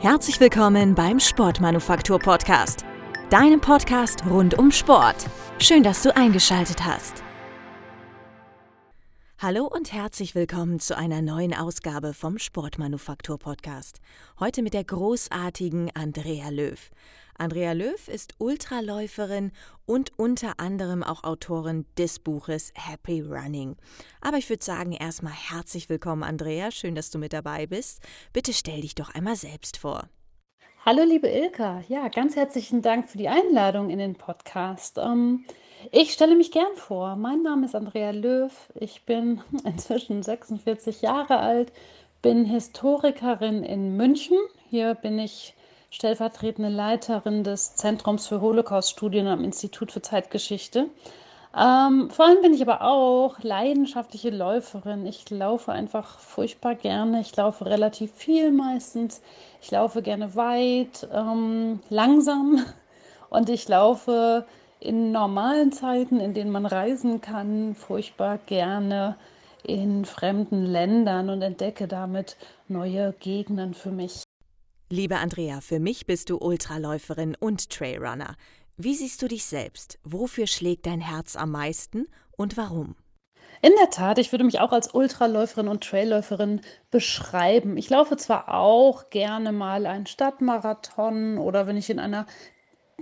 Herzlich willkommen beim Sportmanufaktur Podcast, deinem Podcast rund um Sport. Schön, dass du eingeschaltet hast. Hallo und herzlich willkommen zu einer neuen Ausgabe vom Sportmanufaktur Podcast. Heute mit der großartigen Andrea Löw. Andrea Löw ist Ultraläuferin und unter anderem auch Autorin des Buches Happy Running. Aber ich würde sagen, erstmal herzlich willkommen, Andrea. Schön, dass du mit dabei bist. Bitte stell dich doch einmal selbst vor. Hallo, liebe Ilka. Ja, ganz herzlichen Dank für die Einladung in den Podcast. Ähm, ich stelle mich gern vor. Mein Name ist Andrea Löw. Ich bin inzwischen 46 Jahre alt, bin Historikerin in München. Hier bin ich stellvertretende Leiterin des Zentrums für Holocaust-Studien am Institut für Zeitgeschichte. Ähm, vor allem bin ich aber auch leidenschaftliche Läuferin. Ich laufe einfach furchtbar gerne. Ich laufe relativ viel meistens. Ich laufe gerne weit, ähm, langsam und ich laufe in normalen Zeiten, in denen man reisen kann, furchtbar gerne in fremden Ländern und entdecke damit neue Gegenden für mich. Liebe Andrea, für mich bist du Ultraläuferin und Trailrunner. Wie siehst du dich selbst? Wofür schlägt dein Herz am meisten und warum? In der Tat, ich würde mich auch als Ultraläuferin und Trailläuferin beschreiben. Ich laufe zwar auch gerne mal einen Stadtmarathon oder wenn ich in einer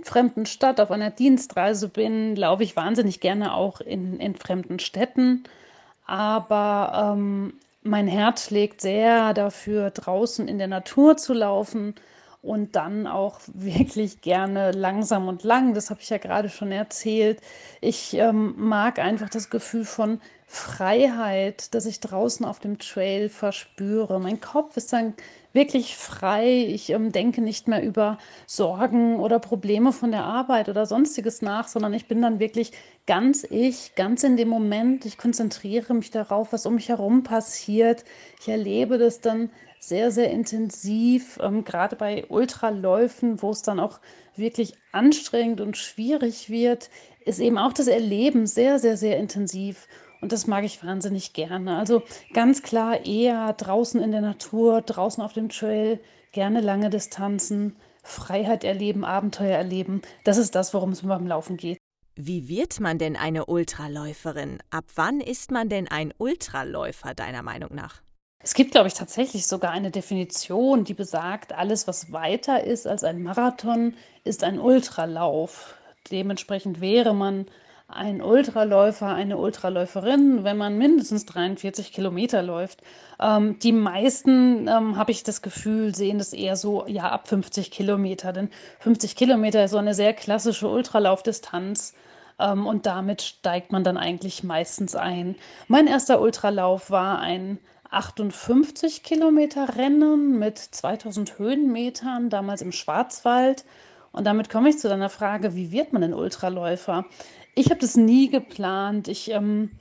fremden Stadt auf einer Dienstreise bin, laufe ich wahnsinnig gerne auch in, in fremden Städten. Aber ähm, mein Herz schlägt sehr dafür, draußen in der Natur zu laufen und dann auch wirklich gerne langsam und lang. Das habe ich ja gerade schon erzählt. Ich ähm, mag einfach das Gefühl von Freiheit, das ich draußen auf dem Trail verspüre. Mein Kopf ist dann wirklich frei. Ich ähm, denke nicht mehr über Sorgen oder Probleme von der Arbeit oder sonstiges nach, sondern ich bin dann wirklich ganz ich, ganz in dem Moment. Ich konzentriere mich darauf, was um mich herum passiert. Ich erlebe das dann sehr, sehr intensiv, ähm, gerade bei Ultraläufen, wo es dann auch wirklich anstrengend und schwierig wird, ist eben auch das Erleben sehr, sehr, sehr intensiv. Und das mag ich wahnsinnig gerne. Also ganz klar eher draußen in der Natur, draußen auf dem Trail, gerne lange Distanzen, Freiheit erleben, Abenteuer erleben. Das ist das, worum es mir beim Laufen geht. Wie wird man denn eine Ultraläuferin? Ab wann ist man denn ein Ultraläufer deiner Meinung nach? Es gibt, glaube ich, tatsächlich sogar eine Definition, die besagt, alles, was weiter ist als ein Marathon, ist ein Ultralauf. Dementsprechend wäre man ein Ultraläufer, eine Ultraläuferin, wenn man mindestens 43 Kilometer läuft. Ähm, die meisten, ähm, habe ich das Gefühl, sehen das eher so, ja, ab 50 Kilometer. Denn 50 Kilometer ist so eine sehr klassische Ultralaufdistanz. Ähm, und damit steigt man dann eigentlich meistens ein. Mein erster Ultralauf war ein 58 Kilometer Rennen mit 2000 Höhenmetern, damals im Schwarzwald. Und damit komme ich zu deiner Frage, wie wird man ein Ultraläufer? Ich habe das nie geplant. Ich ähm,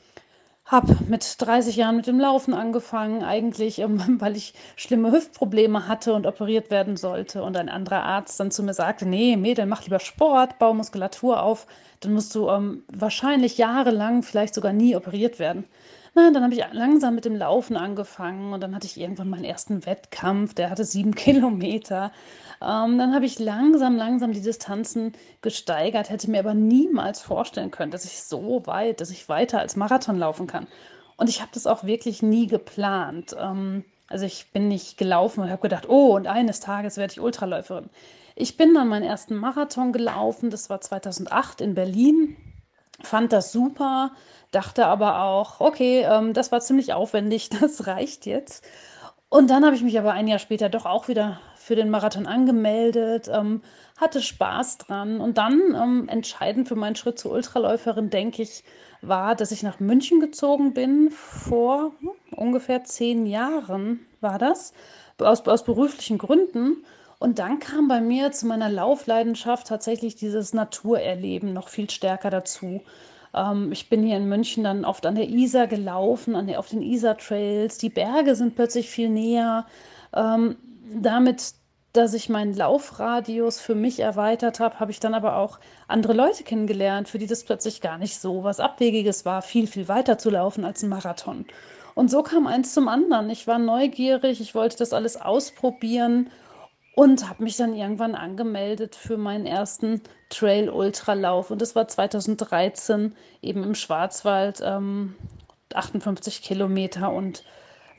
habe mit 30 Jahren mit dem Laufen angefangen, eigentlich, ähm, weil ich schlimme Hüftprobleme hatte und operiert werden sollte. Und ein anderer Arzt dann zu mir sagte, nee, Mädel, mach lieber Sport, bau Muskulatur auf, dann musst du ähm, wahrscheinlich jahrelang, vielleicht sogar nie operiert werden. Na, dann habe ich langsam mit dem Laufen angefangen und dann hatte ich irgendwann meinen ersten Wettkampf, der hatte sieben Kilometer. Ähm, dann habe ich langsam, langsam die Distanzen gesteigert, hätte mir aber niemals vorstellen können, dass ich so weit, dass ich weiter als Marathon laufen kann. Und ich habe das auch wirklich nie geplant. Ähm, also ich bin nicht gelaufen und habe gedacht, oh, und eines Tages werde ich Ultraläuferin. Ich bin dann meinen ersten Marathon gelaufen, das war 2008 in Berlin, fand das super, dachte aber auch, okay, ähm, das war ziemlich aufwendig, das reicht jetzt. Und dann habe ich mich aber ein Jahr später doch auch wieder für den Marathon angemeldet, ähm, hatte Spaß dran. Und dann ähm, entscheidend für meinen Schritt zur Ultraläuferin, denke ich, war, dass ich nach München gezogen bin. Vor hm, ungefähr zehn Jahren war das, aus, aus beruflichen Gründen. Und dann kam bei mir zu meiner Laufleidenschaft tatsächlich dieses Naturerleben noch viel stärker dazu. Ähm, ich bin hier in München dann oft an der Isar gelaufen, an der, auf den Isar-Trails. Die Berge sind plötzlich viel näher. Damit dass ich meinen Laufradius für mich erweitert habe, habe ich dann aber auch andere Leute kennengelernt, für die das plötzlich gar nicht so was Abwegiges war, viel, viel weiter zu laufen als ein Marathon. Und so kam eins zum anderen. Ich war neugierig, ich wollte das alles ausprobieren und habe mich dann irgendwann angemeldet für meinen ersten Trail-Ultralauf. Und das war 2013 eben im Schwarzwald, ähm, 58 Kilometer und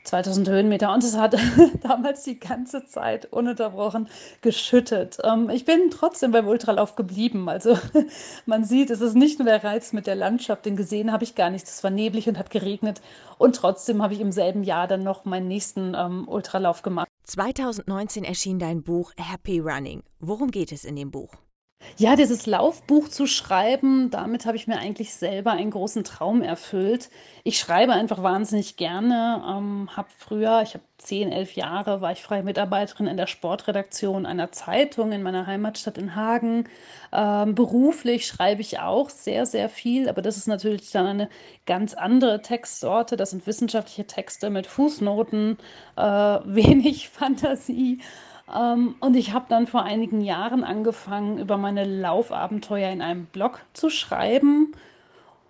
2000 Höhenmeter und es hat damals die ganze Zeit ununterbrochen geschüttet. Ähm, ich bin trotzdem beim Ultralauf geblieben. Also man sieht, es ist nicht nur der Reiz mit der Landschaft, den gesehen habe ich gar nicht. Es war neblig und hat geregnet und trotzdem habe ich im selben Jahr dann noch meinen nächsten ähm, Ultralauf gemacht. 2019 erschien dein Buch Happy Running. Worum geht es in dem Buch? Ja, dieses Laufbuch zu schreiben, damit habe ich mir eigentlich selber einen großen Traum erfüllt. Ich schreibe einfach wahnsinnig gerne, ähm, habe früher, ich habe zehn, elf Jahre, war ich freie Mitarbeiterin in der Sportredaktion einer Zeitung in meiner Heimatstadt in Hagen. Ähm, beruflich schreibe ich auch sehr, sehr viel, aber das ist natürlich dann eine ganz andere Textsorte. Das sind wissenschaftliche Texte mit Fußnoten, äh, wenig Fantasie. Ähm, und ich habe dann vor einigen Jahren angefangen, über meine Laufabenteuer in einem Blog zu schreiben.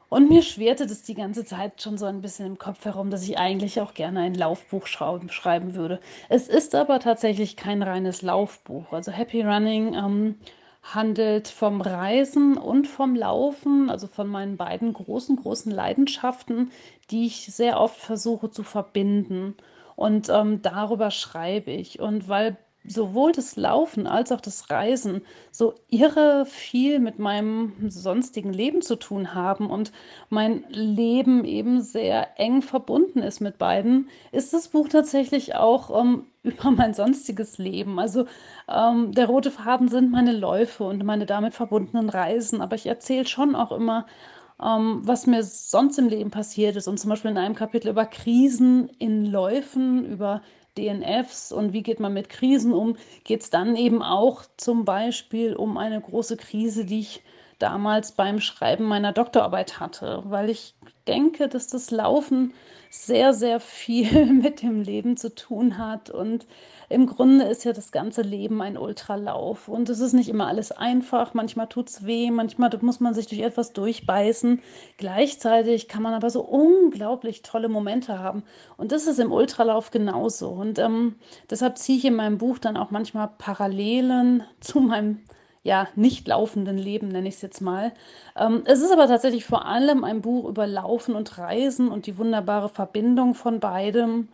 Und mir schwerte das die ganze Zeit schon so ein bisschen im Kopf herum, dass ich eigentlich auch gerne ein Laufbuch schreiben würde. Es ist aber tatsächlich kein reines Laufbuch. Also Happy Running ähm, handelt vom Reisen und vom Laufen, also von meinen beiden großen, großen Leidenschaften, die ich sehr oft versuche zu verbinden. Und ähm, darüber schreibe ich. Und weil sowohl das Laufen als auch das Reisen so irre viel mit meinem sonstigen Leben zu tun haben und mein Leben eben sehr eng verbunden ist mit beiden, ist das Buch tatsächlich auch um, ähm, über mein sonstiges Leben. Also ähm, der rote Faden sind meine Läufe und meine damit verbundenen Reisen, aber ich erzähle schon auch immer, ähm, was mir sonst im Leben passiert ist und zum Beispiel in einem Kapitel über Krisen in Läufen, über DNFs und wie geht man mit Krisen um, geht es dann eben auch zum Beispiel um eine große Krise, die ich damals beim Schreiben meiner Doktorarbeit hatte, weil ich denke, dass das Laufen sehr, sehr viel mit dem Leben zu tun hat und im Grunde ist ja das ganze Leben ein Ultralauf und es ist nicht immer alles einfach. Manchmal tut es weh, manchmal muss man sich durch etwas durchbeißen. Gleichzeitig kann man aber so unglaublich tolle Momente haben und das ist im Ultralauf genauso. Und ähm, deshalb ziehe ich in meinem Buch dann auch manchmal Parallelen zu meinem ja, nicht laufenden Leben, nenne ich es jetzt mal. Ähm, es ist aber tatsächlich vor allem ein Buch über Laufen und Reisen und die wunderbare Verbindung von beidem.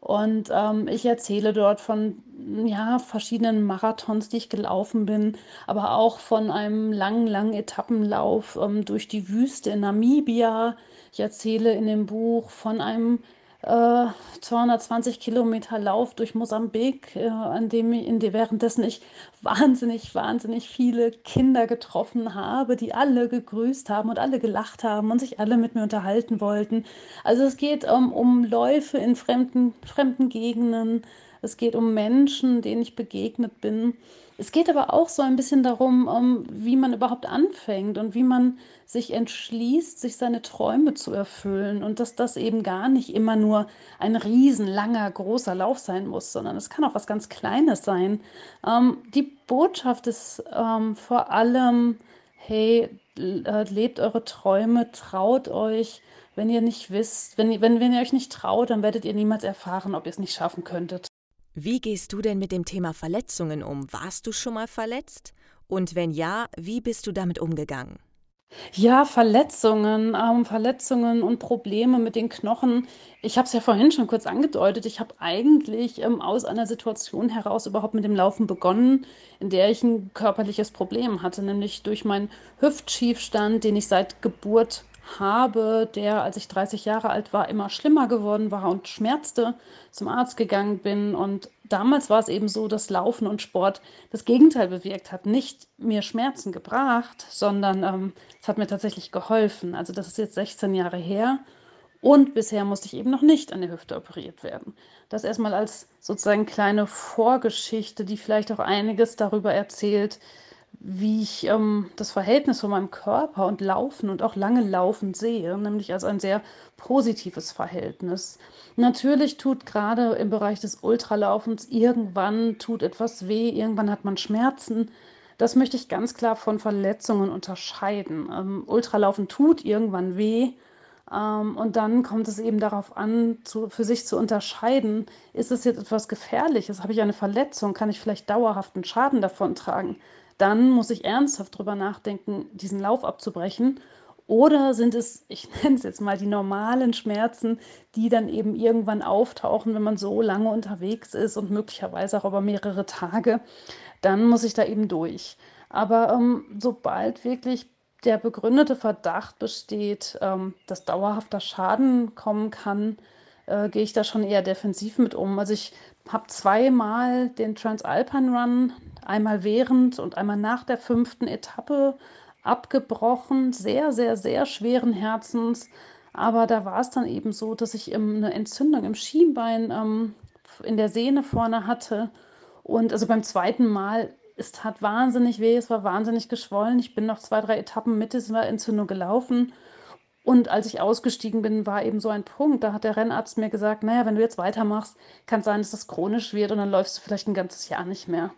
Und ähm, ich erzähle dort von ja, verschiedenen Marathons, die ich gelaufen bin, aber auch von einem langen, langen Etappenlauf ähm, durch die Wüste in Namibia. Ich erzähle in dem Buch von einem äh, 220 Kilometer Lauf durch Mosambik, äh, an dem ich, in der, währenddessen ich wahnsinnig, wahnsinnig viele Kinder getroffen habe, die alle gegrüßt haben und alle gelacht haben und sich alle mit mir unterhalten wollten. Also es geht um, um Läufe in fremden, fremden Gegenden, es geht um Menschen, denen ich begegnet bin. Es geht aber auch so ein bisschen darum, um, wie man überhaupt anfängt und wie man sich entschließt, sich seine Träume zu erfüllen und dass das eben gar nicht immer nur ein riesenlanger, großer Lauf sein muss, sondern es kann auch was ganz Kleines sein. Ähm, die Botschaft ist ähm, vor allem, hey, äh, lebt eure Träume, traut euch. Wenn ihr nicht wisst, wenn, wenn, wenn ihr euch nicht traut, dann werdet ihr niemals erfahren, ob ihr es nicht schaffen könntet. Wie gehst du denn mit dem Thema Verletzungen um? Warst du schon mal verletzt? Und wenn ja, wie bist du damit umgegangen? Ja, Verletzungen, ähm, Verletzungen und Probleme mit den Knochen. Ich habe es ja vorhin schon kurz angedeutet. Ich habe eigentlich ähm, aus einer Situation heraus überhaupt mit dem Laufen begonnen, in der ich ein körperliches Problem hatte, nämlich durch meinen Hüftschiefstand, den ich seit Geburt habe, der, als ich 30 Jahre alt war, immer schlimmer geworden war und schmerzte, zum Arzt gegangen bin. Und damals war es eben so, dass Laufen und Sport das Gegenteil bewirkt hat. Nicht mir Schmerzen gebracht, sondern ähm, es hat mir tatsächlich geholfen. Also das ist jetzt 16 Jahre her. Und bisher musste ich eben noch nicht an der Hüfte operiert werden. Das erstmal als sozusagen kleine Vorgeschichte, die vielleicht auch einiges darüber erzählt, wie ich ähm, das Verhältnis von meinem Körper und Laufen und auch lange Laufen sehe, nämlich als ein sehr positives Verhältnis. Natürlich tut gerade im Bereich des Ultralaufens irgendwann tut etwas weh, irgendwann hat man Schmerzen. Das möchte ich ganz klar von Verletzungen unterscheiden. Ähm, Ultralaufen tut irgendwann weh, Ähm, und dann kommt es eben darauf an, zu, für sich zu unterscheiden, ist es jetzt etwas Gefährliches? Habe ich eine Verletzung? Kann ich vielleicht dauerhaften Schaden davon tragen? Dann muss ich ernsthaft darüber nachdenken, diesen Lauf abzubrechen. Oder sind es, ich nenne es jetzt mal, die normalen Schmerzen, die dann eben irgendwann auftauchen, wenn man so lange unterwegs ist und möglicherweise auch über mehrere Tage, dann muss ich da eben durch. Aber ähm, sobald wirklich der begründete Verdacht besteht, ähm, dass dauerhafter Schaden kommen kann, äh, gehe ich da schon eher defensiv mit um. Also ich habe zweimal den Transalpine Run, einmal während und einmal nach der fünften Etappe abgebrochen, sehr, sehr, sehr schweren Herzens. Aber da war es dann eben so, dass ich eine Entzündung im Schienbein ähm, in der Sehne vorne hatte. Und also beim zweiten Mal es tat wahnsinnig weh, es war wahnsinnig geschwollen. Ich bin noch zwei, drei Etappen mit dieser Entzündung gelaufen. Und als ich ausgestiegen bin, war eben so ein Punkt. Da hat der Rennarzt mir gesagt, naja, wenn du jetzt weitermachst, kann es sein, dass das chronisch wird und dann läufst du vielleicht ein ganzes Jahr nicht mehr.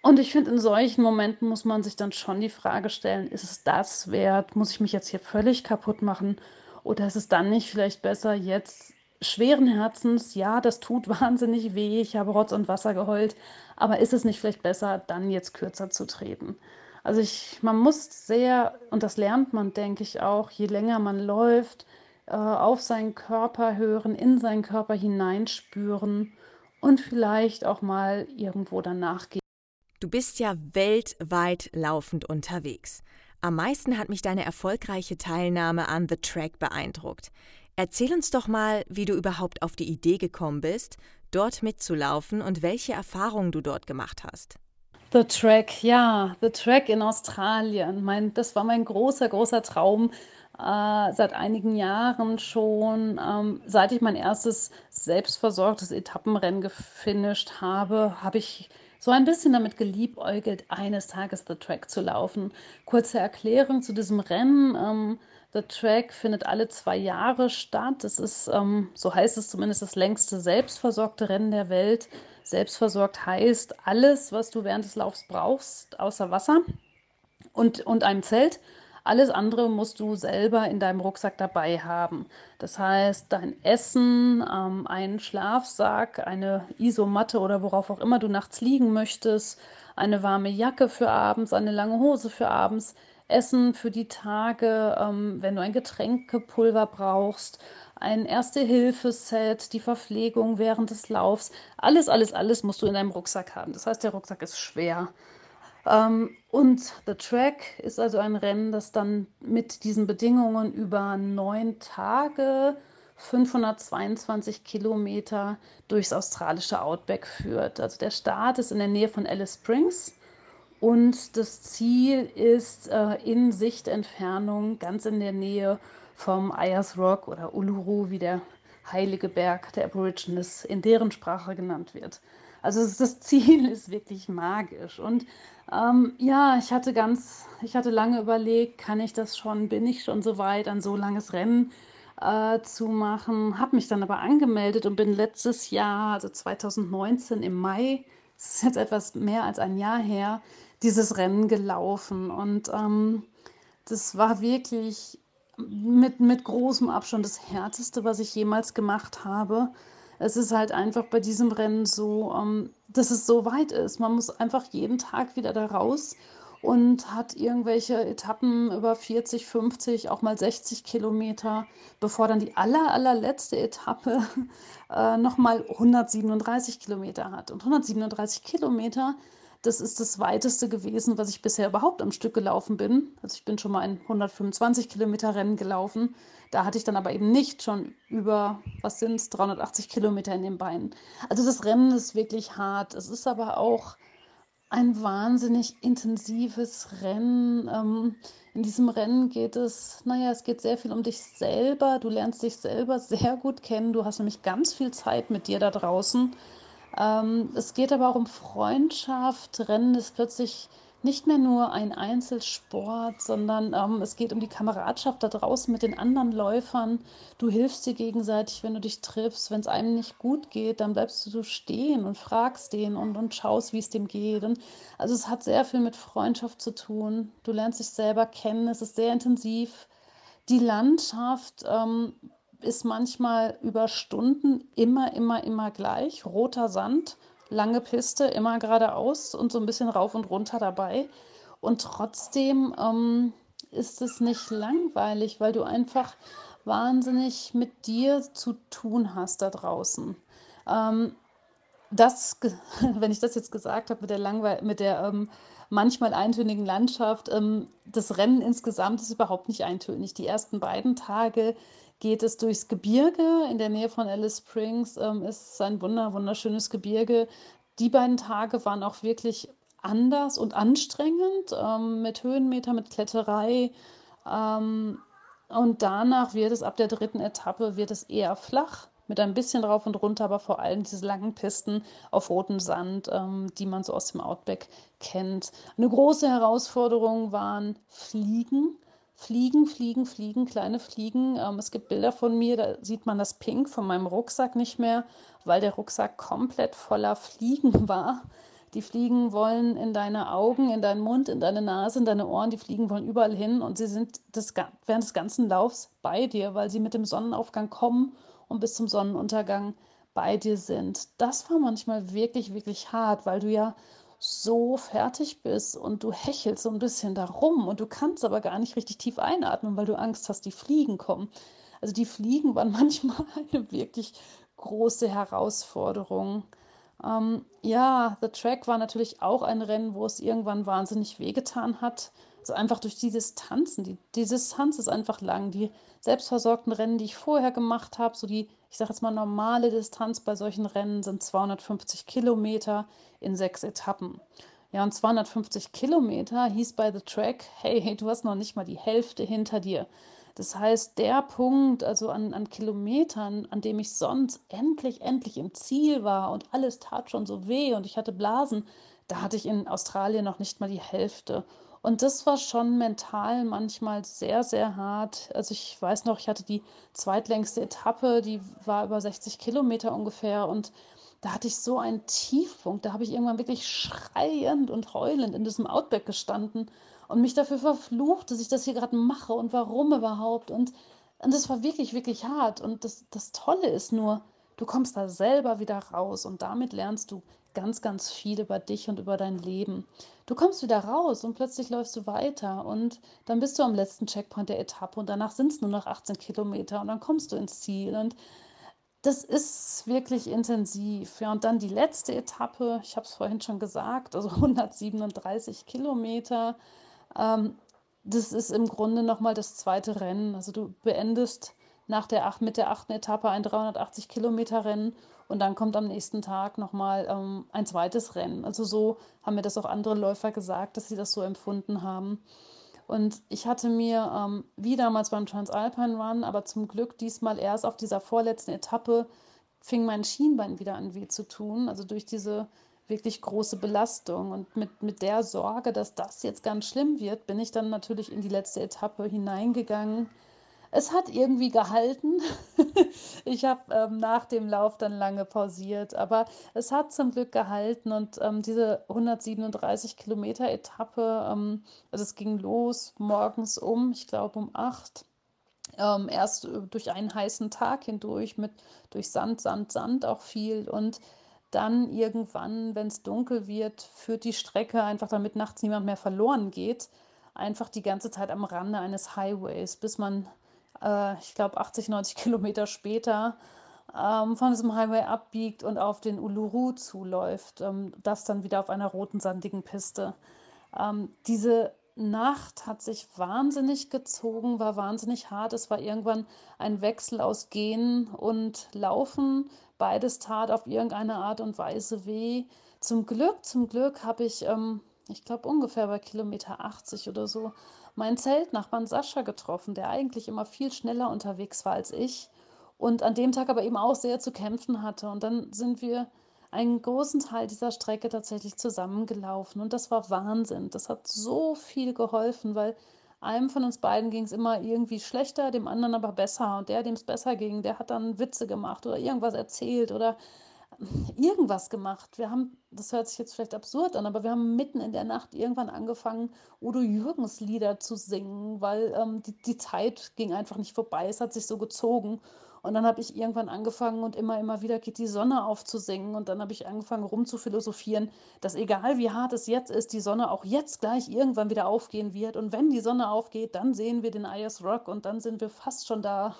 Und ich finde, in solchen Momenten muss man sich dann schon die Frage stellen, ist es das wert? Muss ich mich jetzt hier völlig kaputt machen? Oder ist es dann nicht vielleicht besser, jetzt schweren Herzens, ja, das tut wahnsinnig weh, ich habe Rotz und Wasser geheult, aber ist es nicht vielleicht besser, dann jetzt kürzer zu treten? Also ich, man muss sehr, und das lernt man, denke ich auch, je länger man läuft, äh, auf seinen Körper hören, in seinen Körper hineinspüren und vielleicht auch mal irgendwo danach gehen. Du bist ja weltweit laufend unterwegs. Am meisten hat mich deine erfolgreiche Teilnahme an The Track beeindruckt. Erzähl uns doch mal, wie du überhaupt auf die Idee gekommen bist, dort mitzulaufen und welche Erfahrungen du dort gemacht hast. The Track, ja, The Track in Australien. Mein, das war mein großer, großer Traum äh, seit einigen Jahren schon. Ähm, seit ich mein erstes selbstversorgtes Etappenrennen gefinisht habe, habe ich so ein bisschen damit geliebäugelt, eines Tages The Track zu laufen. Kurze Erklärung zu diesem Rennen. Ähm, The Track findet alle zwei Jahre statt. Es ist, ähm, so heißt es zumindest, das längste selbstversorgte Rennen der Welt. Selbstversorgt heißt alles, was du während des Laufs brauchst, außer Wasser und, und einem Zelt. Alles andere musst du selber in deinem Rucksack dabei haben. Das heißt, dein Essen, ähm, einen Schlafsack, eine Isomatte oder worauf auch immer du nachts liegen möchtest, eine warme Jacke für abends, eine lange Hose für abends, Essen für die Tage, ähm, wenn du ein Getränkepulver brauchst, ein Erste-Hilfe-Set, die Verpflegung während des Laufs. Alles, alles, alles musst du in deinem Rucksack haben. Das heißt, der Rucksack ist schwer. Ähm, und The Track ist also ein Rennen, das dann mit diesen Bedingungen über neun Tage 522 Kilometer durchs australische Outback führt. Also der Start ist in der Nähe von Alice Springs und das Ziel ist äh, in Sichtentfernung ganz in der Nähe vom Ayers Rock oder Uluru, wie der heilige Berg der Aborigines in deren Sprache genannt wird. Also das Ziel ist wirklich magisch. Und ähm, ja, ich hatte ganz, ich hatte lange überlegt, kann ich das schon, bin ich schon so weit, ein so langes Rennen äh, zu machen, habe mich dann aber angemeldet und bin letztes Jahr, also 2019 im Mai, das ist jetzt etwas mehr als ein Jahr her, dieses Rennen gelaufen. Und ähm, das war wirklich mit, mit großem Abstand das Härteste, was ich jemals gemacht habe. Es ist halt einfach bei diesem Rennen so, ähm, dass es so weit ist. Man muss einfach jeden Tag wieder da raus und hat irgendwelche Etappen über 40, 50, auch mal 60 Kilometer, bevor dann die aller, allerletzte Etappe äh, nochmal 137 Kilometer hat. Und 137 Kilometer das ist das weiteste gewesen, was ich bisher überhaupt am Stück gelaufen bin. Also ich bin schon mal ein 125 Kilometer Rennen gelaufen. Da hatte ich dann aber eben nicht schon über, was sind es, 380 Kilometer in den Beinen. Also das Rennen ist wirklich hart. Es ist aber auch ein wahnsinnig intensives Rennen. Ähm, in diesem Rennen geht es, naja, es geht sehr viel um dich selber. Du lernst dich selber sehr gut kennen. Du hast nämlich ganz viel Zeit mit dir da draußen. Ähm, es geht aber auch um Freundschaft. Rennen ist plötzlich nicht mehr nur ein Einzelsport, sondern ähm, es geht um die Kameradschaft da draußen mit den anderen Läufern. Du hilfst dir gegenseitig, wenn du dich triffst. Wenn es einem nicht gut geht, dann bleibst du stehen und fragst den und, und schaust, wie es dem geht. Und also es hat sehr viel mit Freundschaft zu tun. Du lernst dich selber kennen. Es ist sehr intensiv. Die Landschaft ähm, ist manchmal über Stunden immer, immer, immer gleich. Roter Sand, lange Piste, immer geradeaus und so ein bisschen rauf und runter dabei. Und trotzdem ähm, ist es nicht langweilig, weil du einfach wahnsinnig mit dir zu tun hast da draußen. Ähm, das, wenn ich das jetzt gesagt habe mit der, Langweil mit der ähm, manchmal eintönigen Landschaft, ähm, das Rennen insgesamt ist überhaupt nicht eintönig. Die ersten beiden Tage geht es durchs Gebirge in der Nähe von Alice Springs. Ähm, ist ein wunder, wunderschönes Gebirge. Die beiden Tage waren auch wirklich anders und anstrengend ähm, mit Höhenmeter, mit Kletterei. Ähm, und danach wird es ab der dritten Etappe wird es eher flach mit ein bisschen rauf und runter, aber vor allem diese langen Pisten auf rotem Sand, ähm, die man so aus dem Outback kennt. Eine große Herausforderung waren Fliegen. Fliegen, Fliegen, Fliegen, kleine Fliegen. Ähm, es gibt Bilder von mir, da sieht man das Pink von meinem Rucksack nicht mehr, weil der Rucksack komplett voller Fliegen war. Die Fliegen wollen in deine Augen, in deinen Mund, in deine Nase, in deine Ohren. Die Fliegen wollen überall hin und sie sind das, während des ganzen Laufs bei dir, weil sie mit dem Sonnenaufgang kommen und bis zum Sonnenuntergang bei dir sind. Das war manchmal wirklich, wirklich hart, weil du ja so fertig bist und du hechelst so ein bisschen darum und du kannst aber gar nicht richtig tief einatmen, weil du Angst hast, die Fliegen kommen. Also die Fliegen waren manchmal eine wirklich große Herausforderung. Ähm, ja, The Track war natürlich auch ein Rennen, wo es irgendwann wahnsinnig wehgetan hat. Also einfach durch die Distanzen. Die, die Distanz ist einfach lang. Die selbstversorgten Rennen, die ich vorher gemacht habe, so die, ich sage jetzt mal, normale Distanz bei solchen Rennen sind 250 Kilometer in sechs Etappen. Ja, und 250 Kilometer hieß bei The Track, hey, hey, du hast noch nicht mal die Hälfte hinter dir. Das heißt, der Punkt, also an, an Kilometern, an dem ich sonst endlich, endlich im Ziel war und alles tat schon so weh und ich hatte Blasen, da hatte ich in Australien noch nicht mal die Hälfte. Und das war schon mental manchmal sehr, sehr hart. Also ich weiß noch, ich hatte die zweitlängste Etappe, die war über 60 Kilometer ungefähr. Und da hatte ich so einen Tiefpunkt. Da habe ich irgendwann wirklich schreiend und heulend in diesem Outback gestanden und mich dafür verflucht, dass ich das hier gerade mache und warum überhaupt. Und, und das war wirklich, wirklich hart. Und das, das Tolle ist nur, du kommst da selber wieder raus und damit lernst du ganz, ganz viel über dich und über dein Leben. Du kommst wieder raus und plötzlich läufst du weiter und dann bist du am letzten Checkpoint der Etappe und danach sind es nur noch 18 Kilometer und dann kommst du ins Ziel und das ist wirklich intensiv. Ja, und dann die letzte Etappe, ich habe es vorhin schon gesagt, also 137 Kilometer. Ähm, das ist im Grunde nochmal das zweite Rennen. Also du beendest nach der, mit der achten Etappe ein 380 Kilometer Rennen und dann kommt am nächsten Tag nochmal ähm, ein zweites Rennen. Also so haben mir das auch andere Läufer gesagt, dass sie das so empfunden haben. Und ich hatte mir, ähm, wie damals beim Transalpine Run, aber zum Glück diesmal erst auf dieser vorletzten Etappe, fing mein Schienbein wieder an weh zu tun. Also durch diese wirklich große Belastung. Und mit, mit der Sorge, dass das jetzt ganz schlimm wird, bin ich dann natürlich in die letzte Etappe hineingegangen es hat irgendwie gehalten. ich habe ähm, nach dem Lauf dann lange pausiert, aber es hat zum Glück gehalten und ähm, diese 137 Kilometer Etappe, ähm, also es ging los morgens um, ich glaube um acht. Ähm, erst äh, durch einen heißen Tag hindurch mit durch Sand, Sand, Sand auch viel und dann irgendwann, wenn es dunkel wird, führt die Strecke einfach, damit nachts niemand mehr verloren geht, einfach die ganze Zeit am Rande eines Highways, bis man äh, ich glaube 80, 90 Kilometer später ähm, von diesem Highway abbiegt und auf den Uluru zuläuft. Ähm, das dann wieder auf einer roten, sandigen Piste. Ähm, diese Nacht hat sich wahnsinnig gezogen, war wahnsinnig hart. Es war irgendwann ein Wechsel aus Gehen und Laufen. Beides tat auf irgendeine Art und Weise weh. Zum Glück, zum Glück habe ich, ähm, ich glaube ungefähr bei Kilometer 80 oder so, meinen Zeltnachbarn Sascha getroffen, der eigentlich immer viel schneller unterwegs war als ich und an dem Tag aber eben auch sehr zu kämpfen hatte. Und dann sind wir einen großen Teil dieser Strecke tatsächlich zusammengelaufen und das war Wahnsinn. Das hat so viel geholfen, weil einem von uns beiden ging es immer irgendwie schlechter, dem anderen aber besser. Und der, dem es besser ging, der hat dann Witze gemacht oder irgendwas erzählt oder irgendwas gemacht. Wir haben, das hört sich jetzt vielleicht absurd an, aber wir haben mitten in der Nacht irgendwann angefangen, Udo Jürgens Lieder zu singen, weil ähm, die, die Zeit ging einfach nicht vorbei. Es hat sich so gezogen. Und dann habe ich irgendwann angefangen und immer, immer wieder geht die Sonne auf zu singen. Und dann habe ich angefangen rumzuphilosophieren, dass egal wie hart es jetzt ist, die Sonne auch jetzt gleich irgendwann wieder aufgehen wird. Und wenn die Sonne aufgeht, dann sehen wir den IS Rock und dann sind wir fast schon da.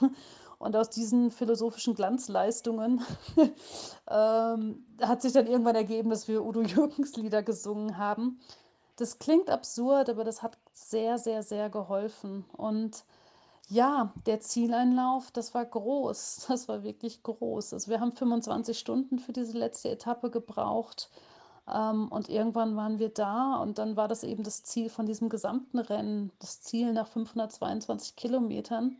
Und aus diesen philosophischen Glanzleistungen ähm, hat sich dann irgendwann ergeben, dass wir Udo Jürgens Lieder gesungen haben. Das klingt absurd, aber das hat sehr, sehr, sehr geholfen. Und ja, der Zieleinlauf, das war groß. Das war wirklich groß. Also wir haben 25 Stunden für diese letzte Etappe gebraucht. Ähm, und irgendwann waren wir da und dann war das eben das Ziel von diesem gesamten Rennen, das Ziel nach 522 Kilometern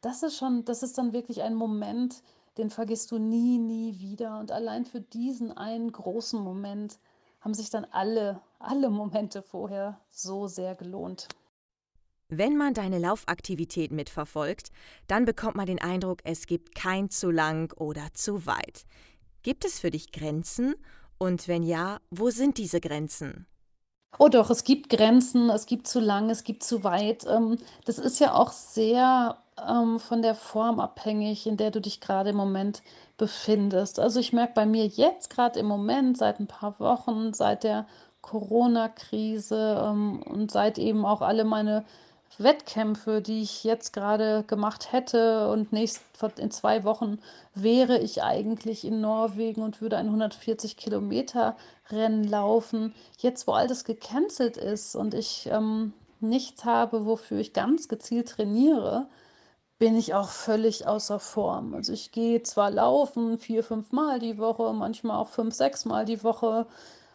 das ist schon, das ist dann wirklich ein Moment, den vergisst du nie, nie wieder. Und allein für diesen einen großen Moment haben sich dann alle, alle Momente vorher so sehr gelohnt. Wenn man deine Laufaktivität mitverfolgt, dann bekommt man den Eindruck, es gibt kein zu lang oder zu weit. Gibt es für dich Grenzen? Und wenn ja, wo sind diese Grenzen? Oh doch, es gibt Grenzen, es gibt zu lang, es gibt zu weit. Ähm, das ist ja auch sehr ähm, von der Form abhängig, in der du dich gerade im Moment befindest. Also ich merke bei mir jetzt gerade im Moment, seit ein paar Wochen, seit der Corona-Krise ähm, und seit eben auch alle meine Wettkämpfe, die ich jetzt gerade gemacht hätte und nächst, in zwei Wochen wäre ich eigentlich in Norwegen und würde ein 140 Kilometer Rennen laufen. Jetzt, wo all das gecancelt ist und ich ähm, nichts habe, wofür ich ganz gezielt trainiere, bin ich auch völlig außer Form. Also ich gehe zwar laufen vier, fünf Mal die Woche, manchmal auch fünf, sechs Mal die Woche,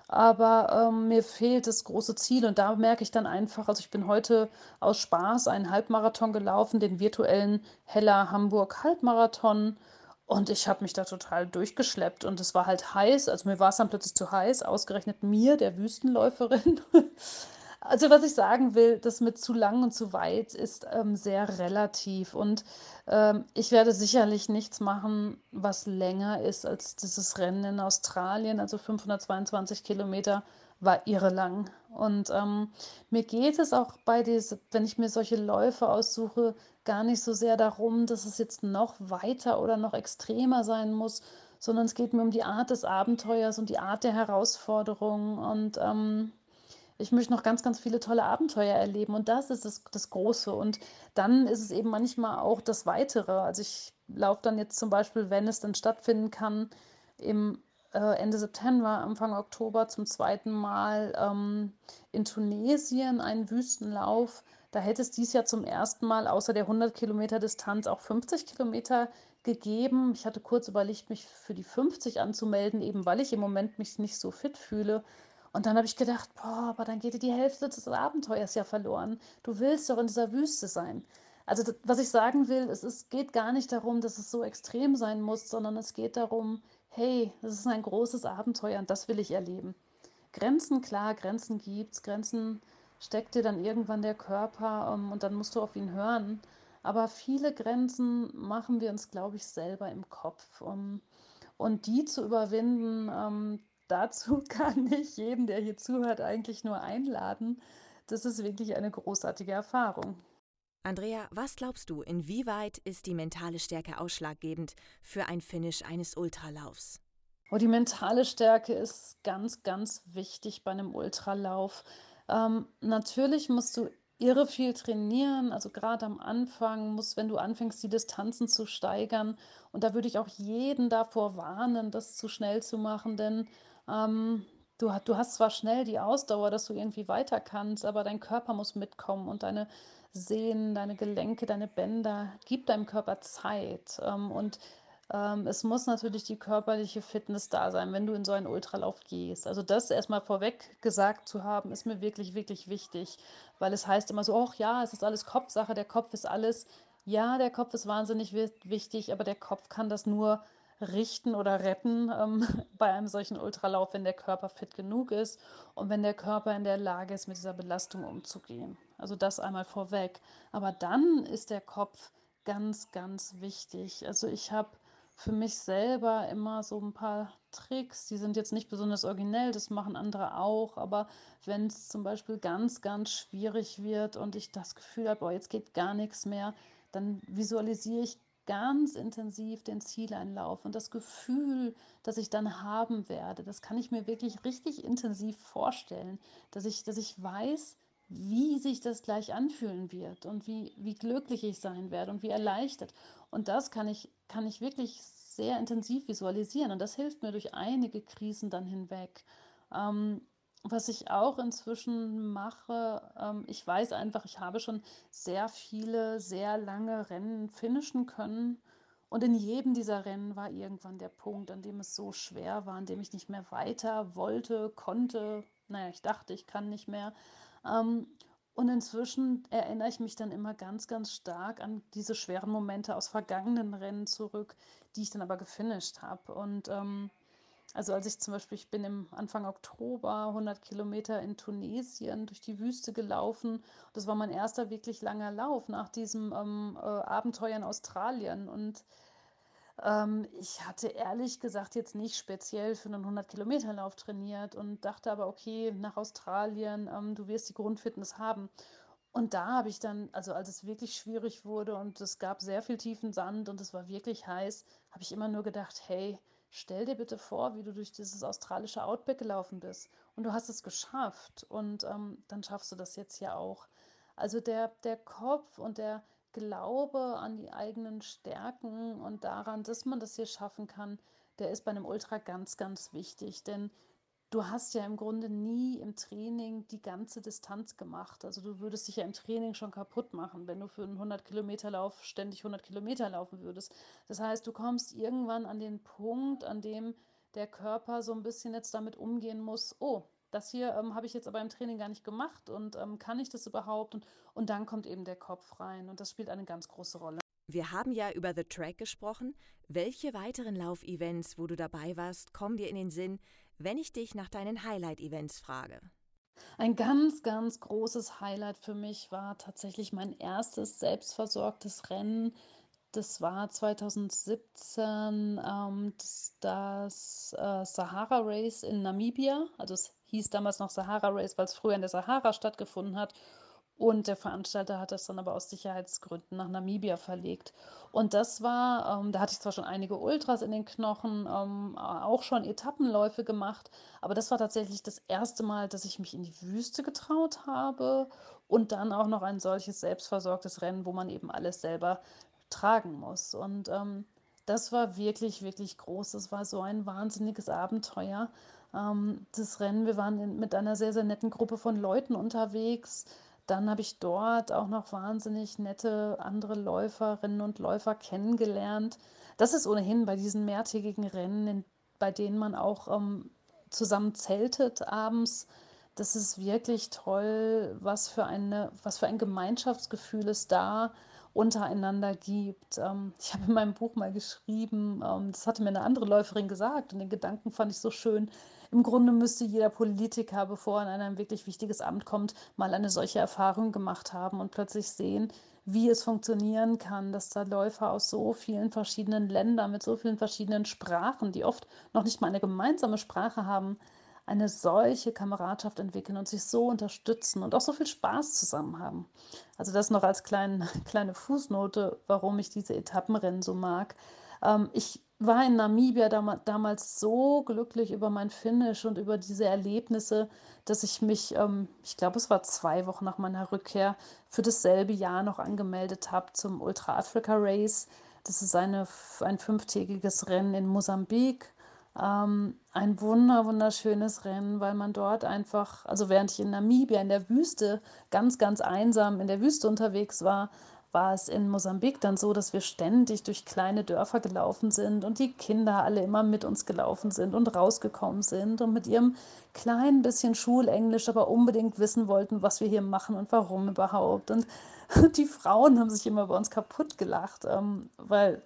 aber ähm, mir fehlt das große Ziel und da merke ich dann einfach, also ich bin heute aus Spaß einen Halbmarathon gelaufen, den virtuellen Heller Hamburg Halbmarathon und ich habe mich da total durchgeschleppt und es war halt heiß, also mir war es dann plötzlich zu heiß, ausgerechnet mir, der Wüstenläuferin. Also was ich sagen will, das mit zu lang und zu weit ist ähm, sehr relativ. Und ähm, ich werde sicherlich nichts machen, was länger ist als dieses Rennen in Australien, also 522 Kilometer war irre lang. Und ähm, mir geht es auch bei diese, wenn ich mir solche Läufe aussuche, gar nicht so sehr darum, dass es jetzt noch weiter oder noch extremer sein muss, sondern es geht mir um die Art des Abenteuers und die Art der Herausforderung. Und ähm, ich möchte noch ganz, ganz viele tolle Abenteuer erleben und das ist das, das Große. Und dann ist es eben manchmal auch das Weitere. Also ich laufe dann jetzt zum Beispiel, wenn es dann stattfinden kann, im äh, Ende September, Anfang Oktober zum zweiten Mal ähm, in Tunesien einen Wüstenlauf. Da hätte es dies Jahr zum ersten Mal außer der 100 Kilometer Distanz auch 50 Kilometer gegeben. Ich hatte kurz überlegt, mich für die 50 anzumelden, eben weil ich im Moment mich nicht so fit fühle. Und dann habe ich gedacht, boah, aber dann geht dir die Hälfte des Abenteuers ja verloren. Du willst doch in dieser Wüste sein. Also was ich sagen will, es ist, geht gar nicht darum, dass es so extrem sein muss, sondern es geht darum, hey, das ist ein großes Abenteuer und das will ich erleben. Grenzen, klar, Grenzen gibt's, Grenzen steckt dir dann irgendwann der Körper um, ähm, und dann musst du auf ihn hören. Aber viele Grenzen machen wir uns, glaube ich, selber im Kopf. Um, und die zu überwinden, um, ähm, dazu kann ich jeden, der hier zuhört, eigentlich nur einladen. Das ist wirklich eine großartige Erfahrung. Andrea, was glaubst du, inwieweit ist die mentale Stärke ausschlaggebend für ein Finish eines Ultralaufs? Oh, die mentale Stärke ist ganz, ganz wichtig bei einem Ultralauf. Ähm, natürlich musst du irre viel trainieren, also gerade am Anfang muss, wenn du anfängst, die Distanzen zu steigern. Und da würde ich auch jeden davor warnen, das zu schnell zu machen, denn ähm, du, du hast zwar schnell die Ausdauer, dass du irgendwie weiter kannst, aber dein Körper muss mitkommen und deine Sehnen, deine Gelenke, deine Bänder, gib deinem Körper Zeit. Ähm, und ähm, es muss natürlich die körperliche Fitness da sein, wenn du in so einen Ultralauf gehst. Also das erstmal vorweg gesagt zu haben, ist mir wirklich, wirklich wichtig, weil es heißt immer so, ach ja, es ist alles Kopfsache, der Kopf ist alles. Ja, der Kopf ist wahnsinnig wichtig, aber der Kopf kann das nur richten oder retten ähm, bei einem solchen Ultralauf, wenn der Körper fit genug ist und wenn der Körper in der Lage ist, mit dieser Belastung umzugehen. Also das einmal vorweg. Aber dann ist der Kopf ganz, ganz wichtig. Also ich habe für mich selber immer so ein paar Tricks. Die sind jetzt nicht besonders originell, das machen andere auch, aber wenn es zum Beispiel ganz, ganz schwierig wird und ich das Gefühl habe, oh, jetzt geht gar nichts mehr, dann visualisiere ich ganz intensiv den Zieleinlauf und das Gefühl, das ich dann haben werde, das kann ich mir wirklich richtig intensiv vorstellen, dass ich, dass ich weiß, wie sich das gleich anfühlen wird und wie, wie glücklich ich sein werde und wie erleichtert. Und das kann ich, kann ich wirklich sehr intensiv visualisieren und das hilft mir durch einige Krisen dann hinweg. Ähm, was ich auch inzwischen mache, ähm, ich weiß einfach, ich habe schon sehr viele, sehr lange Rennen finishen können. Und in jedem dieser Rennen war irgendwann der Punkt, an dem es so schwer war, an dem ich nicht mehr weiter wollte, konnte. Naja, ich dachte, ich kann nicht mehr. Ähm, und inzwischen erinnere ich mich dann immer ganz, ganz stark an diese schweren Momente aus vergangenen Rennen zurück, die ich dann aber gefinisht habe. Und ähm, also als ich zum Beispiel, ich bin im Anfang Oktober 100 Kilometer in Tunesien durch die Wüste gelaufen. Das war mein erster wirklich langer Lauf nach diesem ähm, äh, Abenteuer in Australien. Und ähm, ich hatte ehrlich gesagt jetzt nicht speziell für einen 100-Kilometer-Lauf trainiert und dachte aber, okay, nach Australien, ähm, du wirst die Grundfitness haben. Und da habe ich dann, also als es wirklich schwierig wurde und es gab sehr viel tiefen Sand und es war wirklich heiß, habe ich immer nur gedacht, hey, stell dir bitte vor, wie du durch dieses australische Outback gelaufen bist. Und du hast es geschafft. Und ähm, dann schaffst du das jetzt ja auch. Also der, der Kopf und der Glaube an die eigenen Stärken und daran, dass man das hier schaffen kann, der ist bei einem Ultra ganz, ganz wichtig. Denn du hast ja im Grunde nie im Training die ganze Distanz gemacht. Also du würdest dich ja im Training schon kaputt machen, wenn du für einen 100 Kilometer Lauf ständig 100 Kilometer laufen würdest. Das heißt, du kommst irgendwann an den Punkt, an dem der Körper so ein bisschen jetzt damit umgehen muss, oh, das hier ähm, habe ich jetzt aber im Training gar nicht gemacht und ähm, kann ich das überhaupt? Und, und dann kommt eben der Kopf rein und das spielt eine ganz große Rolle. Wir haben ja über The Track gesprochen. Welche weiteren Laufevents, wo du dabei warst, kommen dir in den Sinn, wenn ich dich nach deinen Highlight-Events frage? Ein ganz, ganz großes Highlight für mich war tatsächlich mein erstes selbstversorgtes Rennen. Das war 2017 ähm, das, das äh, Sahara Race in Namibia. Also es hieß damals noch Sahara Race, weil es früher in der Sahara stattgefunden hat. Und der Veranstalter hat das dann aber aus Sicherheitsgründen nach Namibia verlegt. Und das war, ähm, da hatte ich zwar schon einige Ultras in den Knochen, ähm, auch schon Etappenläufe gemacht, aber das war tatsächlich das erste Mal, dass ich mich in die Wüste getraut habe und dann auch noch ein solches selbstversorgtes Rennen, wo man eben alles selber tragen muss. Und ähm, das war wirklich, wirklich groß. Das war so ein wahnsinniges Abenteuer. Ähm, das Rennen, wir waren in, mit einer sehr, sehr netten Gruppe von Leuten unterwegs dann habe ich dort auch noch wahnsinnig nette andere Läuferinnen und Läufer kennengelernt. Das ist ohnehin bei diesen mehrtägigen Rennen, in, bei denen man auch ähm, zusammen zeltet abends. Das ist wirklich toll, was für, eine, was für ein Gemeinschaftsgefühl es da untereinander gibt. Ähm, ich habe in meinem Buch mal geschrieben, ähm, das hatte mir eine andere Läuferin gesagt und den Gedanken fand ich so schön. Im Grunde müsste jeder Politiker, bevor er in ein wirklich wichtiges Amt kommt, mal eine solche Erfahrung gemacht haben und plötzlich sehen, wie es funktionieren kann, dass da Läufer aus so vielen verschiedenen Ländern mit so vielen verschiedenen Sprachen, die oft noch nicht mal eine gemeinsame Sprache haben, eine solche Kameradschaft entwickeln und sich so unterstützen und auch so viel Spaß zusammen haben. Also das noch als klein, kleine Fußnote, warum ich diese Etappenrennen so mag. Ähm, ich war in Namibia dam damals so glücklich über mein Finish und über diese Erlebnisse, dass ich mich, ähm, ich glaube, es war zwei Wochen nach meiner Rückkehr, für dasselbe Jahr noch angemeldet habe zum Ultra Africa Race. Das ist eine, ein fünftägiges Rennen in Mosambik ähm, ein wunder, wunderschönes Rennen, weil man dort einfach, also während ich in Namibia in der Wüste ganz, ganz einsam in der Wüste unterwegs war, war es in Mosambik dann so, dass wir ständig durch kleine Dörfer gelaufen sind und die Kinder alle immer mit uns gelaufen sind und rausgekommen sind und mit ihrem kleinen bisschen Schulenglisch aber unbedingt wissen wollten, was wir hier machen und warum überhaupt. Und die Frauen haben sich immer bei uns kaputt gelacht, ähm, weil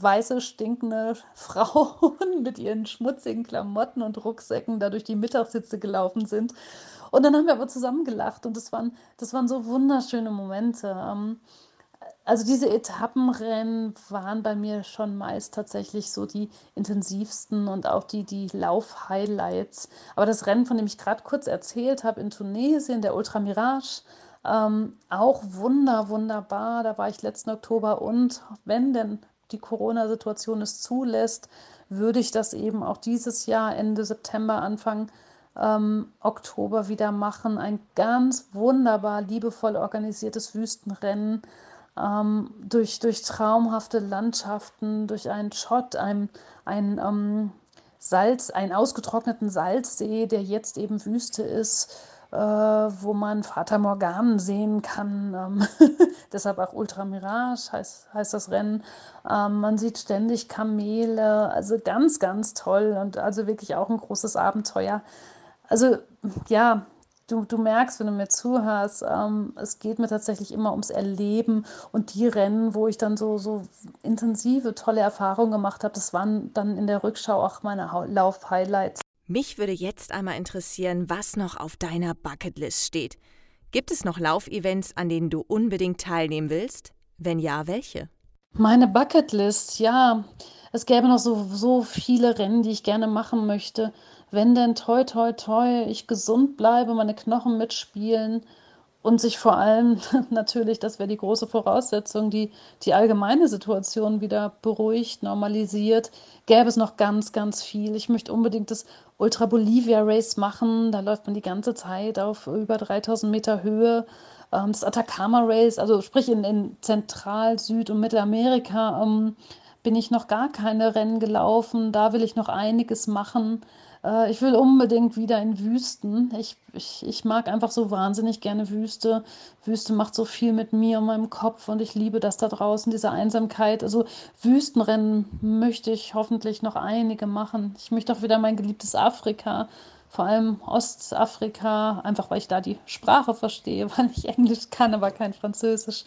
weiße, stinkende Frauen mit ihren schmutzigen Klamotten und Rucksäcken da durch die Mittagssitze gelaufen sind. Und dann haben wir aber zusammen gelacht und das waren, das waren so wunderschöne Momente. Ähm, also diese Etappenrennen waren bei mir schon meist tatsächlich so die intensivsten und auch die, die Lauf-Highlights. Aber das Rennen, von dem ich gerade kurz erzählt habe in Tunesien, der Ultra Mirage, ähm, auch wunder, wunderbar. Da war ich letzten Oktober und wenn denn die Corona-Situation es zulässt, würde ich das eben auch dieses Jahr Ende September, Anfang ähm, Oktober wieder machen. Ein ganz wunderbar, liebevoll organisiertes Wüstenrennen ähm, durch, durch traumhafte Landschaften, durch einen Schott, ein, ein ähm, Salz, einen ausgetrockneten Salzsee, der jetzt eben Wüste ist, wo man Fata Morganen sehen kann. Ähm, deshalb auch Ultra Mirage heißt, heißt das Rennen. Ähm, man sieht ständig Kamele, also ganz, ganz toll und also wirklich auch ein großes Abenteuer. Also ja, du, du merkst, wenn du mir zuhörst, ähm, es geht mir tatsächlich immer ums Erleben und die Rennen, wo ich dann so, so intensive, tolle Erfahrungen gemacht habe, das waren dann in der Rückschau auch meine Lauf-Highlights. Mich würde jetzt einmal interessieren, was noch auf deiner Bucketlist steht. Gibt es noch Laufevents, an denen du unbedingt teilnehmen willst? Wenn ja, welche? Meine Bucketlist, ja. Es gäbe noch so, so viele Rennen, die ich gerne machen möchte wenn denn toi, toi, toi, ich gesund bleibe, meine Knochen mitspielen und sich vor allem natürlich, das wäre die große Voraussetzung, die, die allgemeine Situation wieder beruhigt, normalisiert, gäbe es noch ganz, ganz viel. Ich möchte unbedingt das Ultra Bolivia Race machen. Da läuft man die ganze Zeit auf über 3000 Meter Höhe. Ähm, das Atacama Race, also sprich in, in Zentral-, Süd- und Mittelamerika, ähm, bin ich noch gar keine Rennen gelaufen. Da will ich noch einiges machen. Äh, ich will unbedingt wieder in Wüsten. Ich, ich, ich mag einfach so wahnsinnig gerne Wüste. Wüste macht so viel mit mir und meinem Kopf und ich liebe das da draußen, diese Einsamkeit. Also Wüstenrennen möchte ich hoffentlich noch einige machen. Ich möchte auch wieder mein geliebtes Afrika vor allem Ostafrika, einfach weil ich da die Sprache verstehe, weil ich Englisch kann, aber kein Französisch,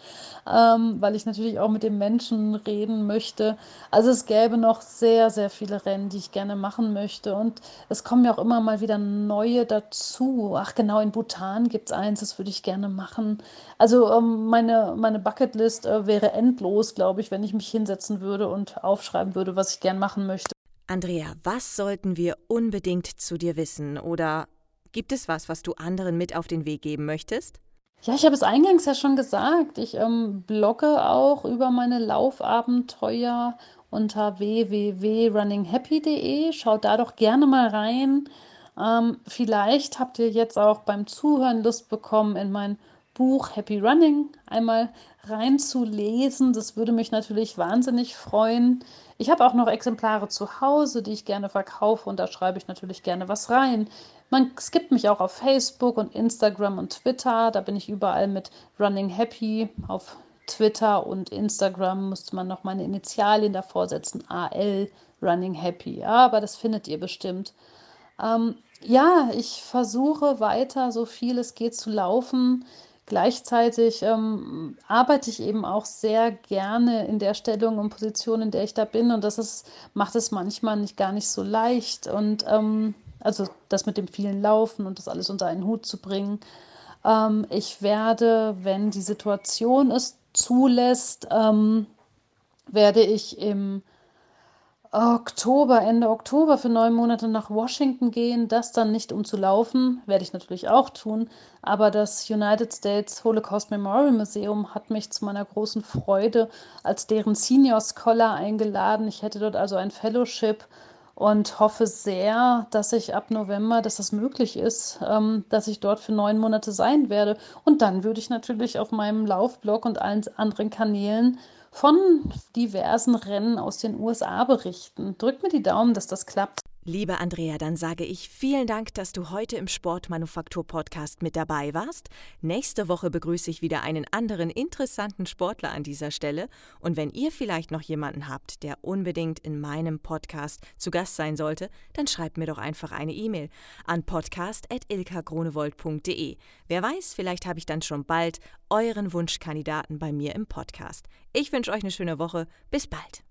ähm, weil ich natürlich auch mit den Menschen reden möchte. Also es gäbe noch sehr, sehr viele Rennen, die ich gerne machen möchte und es kommen ja auch immer mal wieder neue dazu. Ach genau, in Bhutan gibt es eins, das würde ich gerne machen. Also ähm, meine, meine Bucketlist äh, wäre endlos, glaube ich, wenn ich mich hinsetzen würde und aufschreiben würde, was ich gerne machen möchte. Andrea, was sollten wir unbedingt zu dir wissen? Oder gibt es was, was du anderen mit auf den Weg geben möchtest? Ja, ich habe es eingangs ja schon gesagt. Ich ähm, blogge auch über meine Laufabenteuer unter www.runninghappy.de. Schaut da doch gerne mal rein. Ähm, vielleicht habt ihr jetzt auch beim Zuhören Lust bekommen, in mein Buch Happy Running einmal reinzulesen. Das würde mich natürlich wahnsinnig freuen. Ich habe auch noch Exemplare zu Hause, die ich gerne verkaufe und da schreibe ich natürlich gerne was rein. Man skippt mich auch auf Facebook und Instagram und Twitter. Da bin ich überall mit Running Happy. Auf Twitter und Instagram musste man noch meine Initialien davor setzen. AL Running Happy. Ja, aber das findet ihr bestimmt. Ähm, ja, ich versuche weiter, so viel es geht, zu laufen. Gleichzeitig ähm, arbeite ich eben auch sehr gerne in der Stellung und Position, in der ich da bin. Und das ist, macht es manchmal nicht gar nicht so leicht. Und ähm, also das mit dem vielen Laufen und das alles unter einen Hut zu bringen. Ähm, ich werde, wenn die Situation es zulässt, ähm, werde ich im Oktober, Ende Oktober für neun Monate nach Washington gehen. Das dann nicht um zu laufen, werde ich natürlich auch tun. Aber das United States Holocaust Memorial Museum hat mich zu meiner großen Freude als deren Senior Scholar eingeladen. Ich hätte dort also ein Fellowship und hoffe sehr, dass ich ab November, dass das möglich ist, ähm, dass ich dort für neun Monate sein werde. Und dann würde ich natürlich auf meinem Laufblog und allen anderen Kanälen von diversen Rennen aus den USA berichten. Drückt mir die Daumen, dass das klappt. Liebe Andrea, dann sage ich vielen Dank, dass du heute im Sportmanufaktur-Podcast mit dabei warst. Nächste Woche begrüße ich wieder einen anderen interessanten Sportler an dieser Stelle. Und wenn ihr vielleicht noch jemanden habt, der unbedingt in meinem Podcast zu Gast sein sollte, dann schreibt mir doch einfach eine E-Mail an podcast.ilkagrunewold.de. Wer weiß, vielleicht habe ich dann schon bald euren Wunschkandidaten bei mir im Podcast. Ich wünsche euch eine schöne Woche. Bis bald.